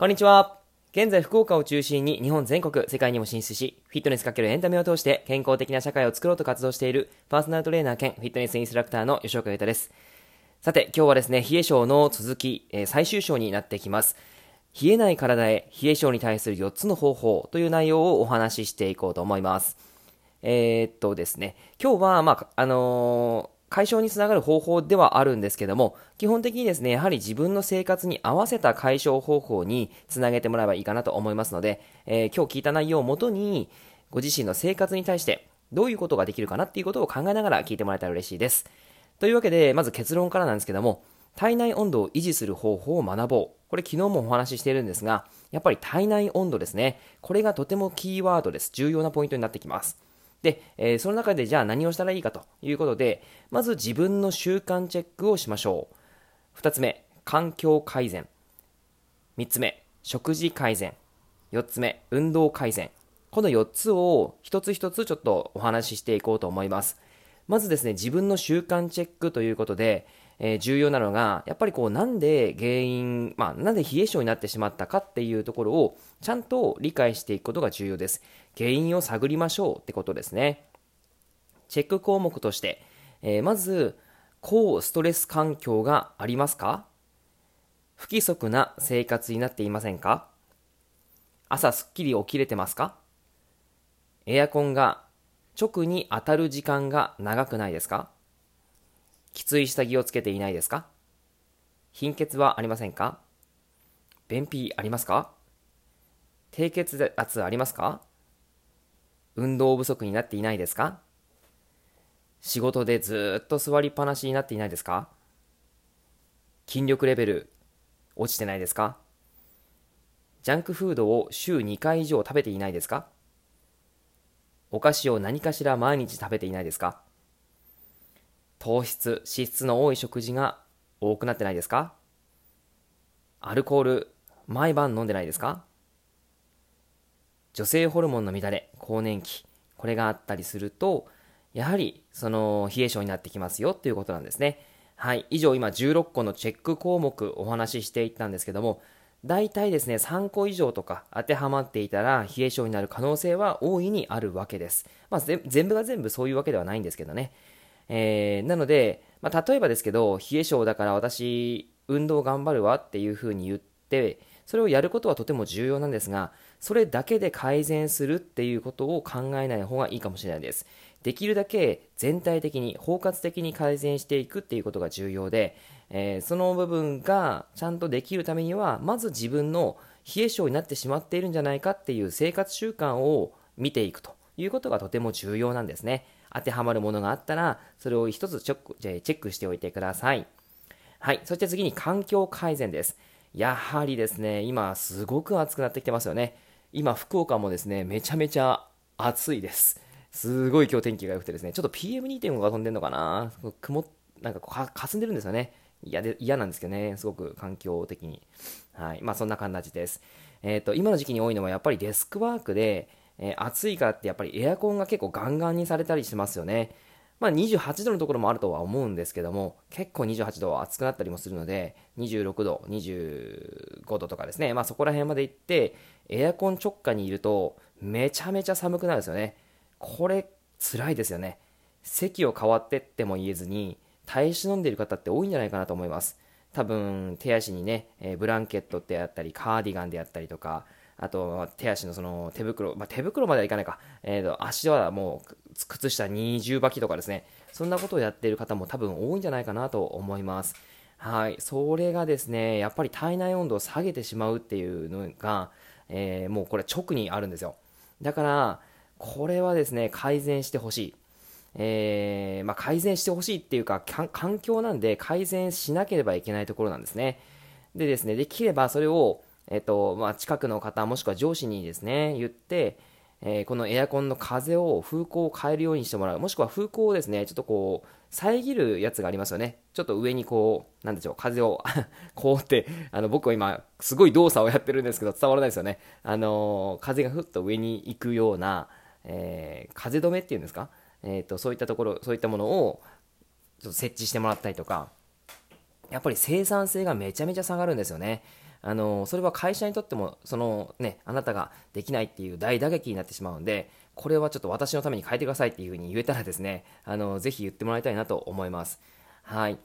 こんにちは。現在福岡を中心に日本全国、世界にも進出し、フィットネスかけるエンタメを通して健康的な社会を作ろうと活動しているパーソナルトレーナー兼フィットネスインストラクターの吉岡優太です。さて、今日はですね、冷え性の続き、えー、最終章になってきます。冷えない体へ冷え性に対する4つの方法という内容をお話ししていこうと思います。えー、っとですね、今日は、まあ、あの解消につながる方法ではあるんですけども、基本的にですね、やはり自分の生活に合わせた解消方法につなげてもらえばいいかなと思いますので、えー、今日聞いた内容をもとに、ご自身の生活に対してどういうことができるかなっていうことを考えながら聞いてもらえたら嬉しいです。というわけで、まず結論からなんですけども、体内温度を維持する方法を学ぼう。これ昨日もお話ししているんですが、やっぱり体内温度ですね。これがとてもキーワードです。重要なポイントになってきます。で、えー、その中でじゃあ何をしたらいいかということで、まず自分の習慣チェックをしましょう。2つ目、環境改善。3つ目、食事改善。4つ目、運動改善。この4つを一つ一つちょっとお話ししていこうと思います。まずですね、自分の習慣チェックということで、えー、重要なのが、やっぱりこう、なんで原因、まあ、なんで冷え性になってしまったかっていうところを、ちゃんと理解していくことが重要です。原因を探りましょうってことですね。チェック項目として、えー、まず、高ストレス環境がありますか？不規則な生活になっていませんか？朝すっきり起きれてますか？エアコンが直に当たる時間が長くないですか？きつい下着をつけていないですか？貧血はありませんか？便秘ありますか？低血圧ありますか？運動不足になっていないですか？仕事でずっと座りっぱなしになっていないですか？筋力レベル落ちてないですか？ジャンクフードを週2回以上食べていないですか？お菓子を何かしら毎日食べていないですか？糖質、脂質の多い食事が多くなってないですか？アルコール、毎晩飲んでないですか？女性ホルモンの乱れ、更年期、これがあったりすると、やはりその冷え性になってきますよということなんですね。はい。以上今16個のチェック項目お話ししていったんですけども、大体ですね、3個以上とか当てはまっていたら冷え性になる可能性は大いにあるわけです。まあ、全部が全部そういうわけではないんですけどね。えー、なので、まあ、例えばですけど、冷え性だから私、運動頑張るわっていうふうに言って、それをやることはとても重要なんですが、それだけで改善するっていうことを考えない方がいいかもしれないです。できるだけ全体的に、包括的に改善していくっていうことが重要で、えー、その部分がちゃんとできるためには、まず自分の冷え性になってしまっているんじゃないかっていう生活習慣を見ていくということがとても重要なんですね。当てはまるものがあったら、それを一つチェックしておいてください。はい。そして次に環境改善です。やはりですね、今すごく暑くなってきてますよね。今、福岡もですね、めちゃめちゃ暑いです。すごい今日天気が良くてですね、ちょっと PM2.5 が飛んでるのかな曇なんかか霞んでるんですよね。嫌で、嫌なんですけどね、すごく環境的に。はい。まあそんな感じです。えっ、ー、と、今の時期に多いのはやっぱりデスクワークで、えー、暑いからってやっぱりエアコンが結構ガンガンにされたりしますよね。まあ、28度のところもあるとは思うんですけども、結構28度は暑くなったりもするので、26度、25度とかですね、まあそこら辺まで行って、エアコン直下にいると、めちゃめちゃ寒くなるんですよね。これ、辛いですよね。席を変わってっても言えずに、耐え忍んでいる方って多いんじゃないかなと思います。多分、手足にね、え、ブランケットであったり、カーディガンであったりとか、あと、手足のその手袋、まあ、手袋まではいかないか、えーと、足はもう靴下二重履きとかですね、そんなことをやっている方も多分多いんじゃないかなと思います。はい、それがですね、やっぱり体内温度を下げてしまうっていうのが、えー、もうこれ直にあるんですよ。だから、これはですね、改善してほしい。えー、まあ、改善してほしいっていうか、環境なんで改善しなければいけないところなんですね。でですね、できればそれを、えっと、まあ、近くの方、もしくは上司にですね、言って、えー、このエアコンの風を、風向を変えるようにしてもらう。もしくは風向をですね、ちょっとこう、遮るやつがありますよね。ちょっと上にこう、なんでしょう、風を こうって、あの、僕は今、すごい動作をやってるんですけど、伝わらないですよね。あのー、風がふっと上に行くような、えー、風止めっていうんですか？えっ、と、そういったところ、そういったものを、ちょっと設置してもらったりとか、やっぱり生産性がめちゃめちゃ下がるんですよね。あのそれは会社にとってもその、ね、あなたができないっていう大打撃になってしまうのでこれはちょっと私のために変えてくださいっていうふうに言えたらですね あのぜひ言ってもらいたいなと思います。はい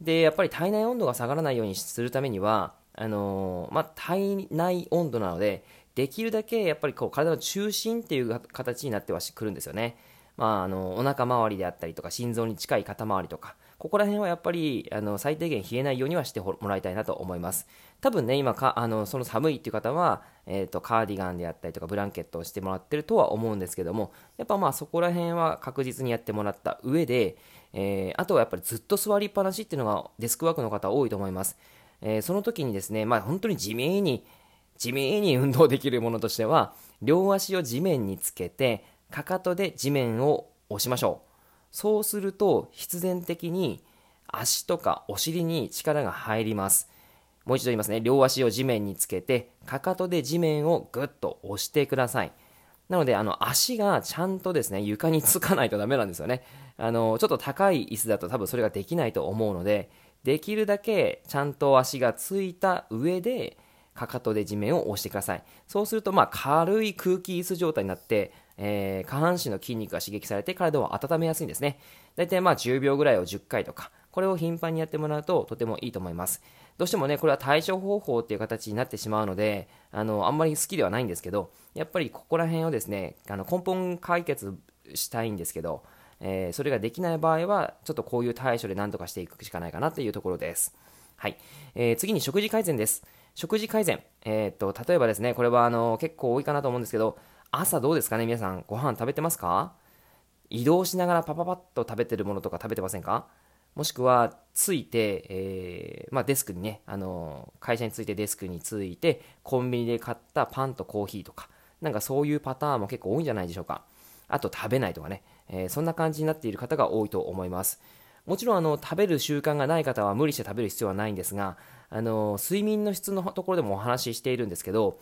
でやっぱり体内温度が下がらないようにするためにはあのまあ、体内温度なのでできるだけやっぱりこう体の中心っていう形になってはくるんですよね。まあ、あのお腹周りであったりとか心臓に近い肩周りとかここら辺はやっぱりあの最低限冷えないようにはしてもらいたいなと思います。多分ね今かあのその寒いっていう方は、えーと、カーディガンであったりとかブランケットをしてもらってるとは思うんですけどもやっぱまあそこら辺は確実にやってもらった上で、えー、あとはやっぱりずっと座りっぱなしっていうのがデスクワークの方多いと思います、えー、その時にですねまあ本当に地味に地味に運動できるものとしては両足を地面につけてかかとで地面を押しましょう。そうすると必然的に足とかお尻に力が入ります。もう一度言いますね。両足を地面につけてかかとで地面をぐっと押してください。なのであの足がちゃんとですね床につかないとダメなんですよね。あのちょっと高い椅子だと多分それができないと思うのでできるだけちゃんと足がついた上でかかとで地面を押してください。そうするとまあ軽い空気椅子状態になってえー、下半身の筋肉が刺激されて体を温めやすいんですね。大体まあ10秒ぐらいを10回とか、これを頻繁にやってもらうととてもいいと思います。どうしてもね、これは対処方法っていう形になってしまうので、あの、あんまり好きではないんですけど、やっぱりここら辺をですね、あの根本解決したいんですけど、えー、それができない場合は、ちょっとこういう対処で何とかしていくしかないかなというところです。はい。えー、次に食事改善です。食事改善。えー、っと、例えばですね、これはあの結構多いかなと思うんですけど、朝どうですかね皆さん、ご飯食べてますか？移動しながらパパパッと食べてるものとか食べてませんか？もしくは、ついて、えー、まあ、デスクにね、あの会社についてデスクについて、コンビニで買ったパンとコーヒーとか、なんかそういうパターンも結構多いんじゃないでしょうか。あと食べないとかね、えー、そんな感じになっている方が多いと思います。もちろんあの食べる習慣がない方は無理して食べる必要はないんですが、あの睡眠の質のところでもお話ししているんですけど、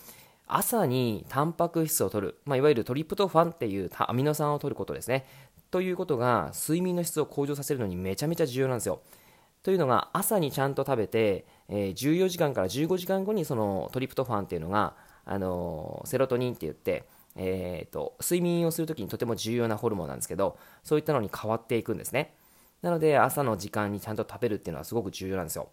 朝にタンパク質を取る、まあ、いわゆるトリプトファンっていうアミノ酸を取ることですね。ということが睡眠の質を向上させるのにめちゃめちゃ重要なんですよ。というのが朝にちゃんと食べて、えー、14時間から15時間後にそのトリプトファンっていうのが、あのー、セロトニンって言って、えーと、睡眠をするときにとても重要なホルモンなんですけどそういったのに変わっていくんですねなので朝の時間にちゃんと食べるっていうのはすごく重要なんですよ、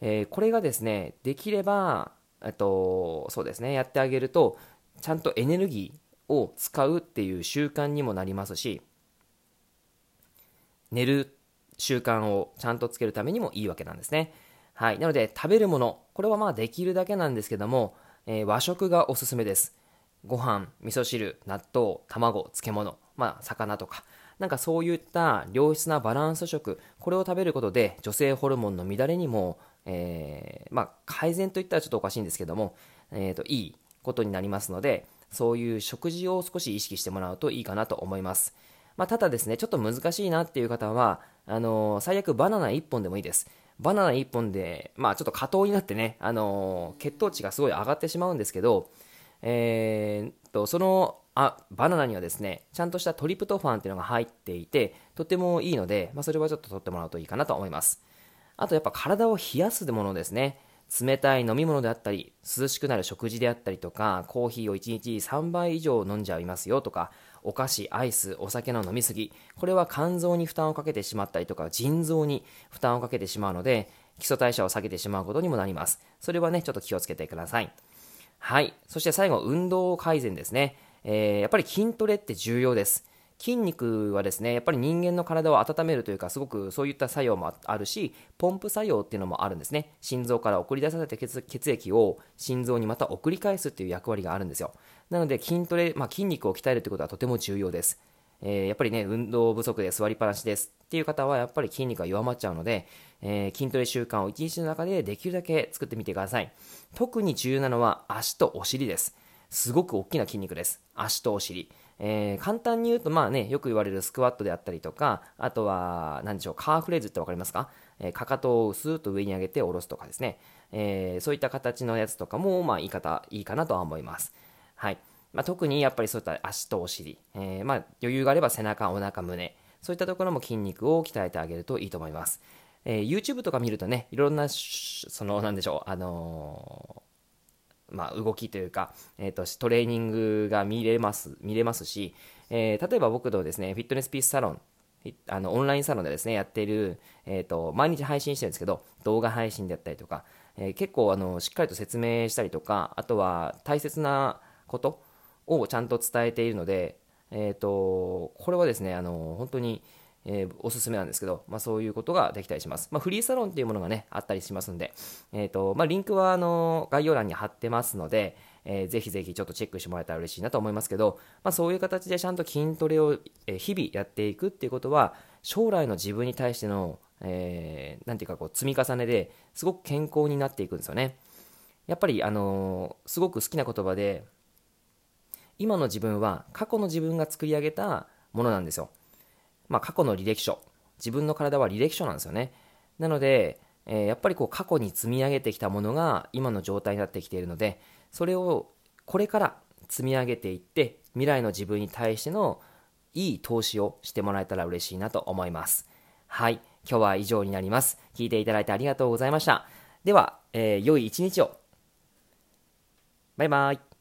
えー、これがですねできればえっと、そうですね、やってあげると、ちゃんとエネルギーを使うっていう習慣にもなりますし、寝る習慣をちゃんとつけるためにもいいわけなんですね。はい。なので、食べるもの、これはまあできるだけなんですけども、えー、和食がおすすめです。ご飯、味噌汁、納豆、卵、漬物、まあ、魚とか、なんかそういった良質なバランス食、これを食べることで女性ホルモンの乱れにもえー、まあ、改善といったらちょっとおかしいんですけども、えーと、いいことになりますので、そういう食事を少し意識してもらうといいかなと思います。まあ、ただですね、ちょっと難しいなっていう方は、あのー、最悪バナナ1本でもいいです。バナナ1本で、まあちょっと過糖になってね、あのー、血糖値がすごい上がってしまうんですけど、えー、と、そのあバナナにはですね、ちゃんとしたトリプトファンっていうのが入っていて、とてもいいので、まあ、それはちょっと取ってもらうといいかなと思います。あとやっぱ体を冷やすものですね。冷たい飲み物であったり、涼しくなる食事であったりとか、コーヒーを1日3杯以上飲んじゃいますよとか、お菓子、アイス、お酒の飲みすぎ、これは肝臓に負担をかけてしまったりとか、腎臓に負担をかけてしまうので、基礎代謝を下げてしまうことにもなります。それはね、ちょっと気をつけてください。はい。そして最後、運動改善ですね。えー、やっぱり筋トレって重要です。筋肉はですねやっぱり人間の体を温めるというかすごくそういった作用もあるしポンプ作用っていうのもあるんですね心臓から送り出された血液を心臓にまた送り返すっていう役割があるんですよなので筋トレ、まあ、筋肉を鍛えるということはとても重要ですえー、やっぱりね、運動不足で座りっぱなしですっていう方は、やっぱり筋肉が弱まっちゃうので、えー、筋トレ習慣を1日の中でできるだけ作ってみてください。特に重要なのは足とお尻です。すごく大きな筋肉です。足とお尻。えー、簡単に言うと、まあね、よく言われるスクワットであったりとか、あとは、何でしょう、カーフレーズってわかりますか、えー、かかとをスーッと上に上げて下ろすとかですね、えー、そういった形のやつとかも、まあ、言い方、いいかなとは思います。はい。まあ、特にやっぱりそういった足とお尻、えー、まあ、余裕があれば背中、お腹、胸、そういったところも筋肉を鍛えてあげるといいと思います。えー、YouTube とか見るとね、いろんな、その、なんでしょう、あの、まあ、動きというか、え、ー、と、トレーニングが見れます、見れますし、えー、例えば僕のですね、フィットネスピースサロン、あの、オンラインサロンでですね、やっている、えっ、と、毎日配信してるんですけど、動画配信であったりとか、え結構、あの、しっかりと説明したりとか、あとは大切なことをちゃんと伝えているので、えっ、と、これはですね、あの、本当に、えー、おすすめなんですけど、まあ、そういうことができたりします。まあ、フリーサロンっていうものがね、あったりしますんで、えっ、ー、と、まあ、リンクは、あの、概要欄に貼ってますので、えー、ぜひぜひちょっとチェックしてもらえたら嬉しいなと思いますけど、まあ、そういう形でちゃんと筋トレを、え日々やっていくっていうことは、将来の自分に対しての、えー、ていうかこう、積み重ねですごく健康になっていくんですよね。やっぱり、あのすごく好きな言葉で、今の自分は過去の自分が作り上げたものなんですよ。まあ、過去の履歴書。自分の体は履歴書なんですよね。なので、えー、やっぱりこう過去に積み上げてきたものが今の状態になってきているので、それをこれから積み上げていって、未来の自分に対してのいい投資をしてもらえたら嬉しいなと思います。はい。今日は以上になります。聞いていただいてありがとうございました。では、えー、良い一日を。バイバイ。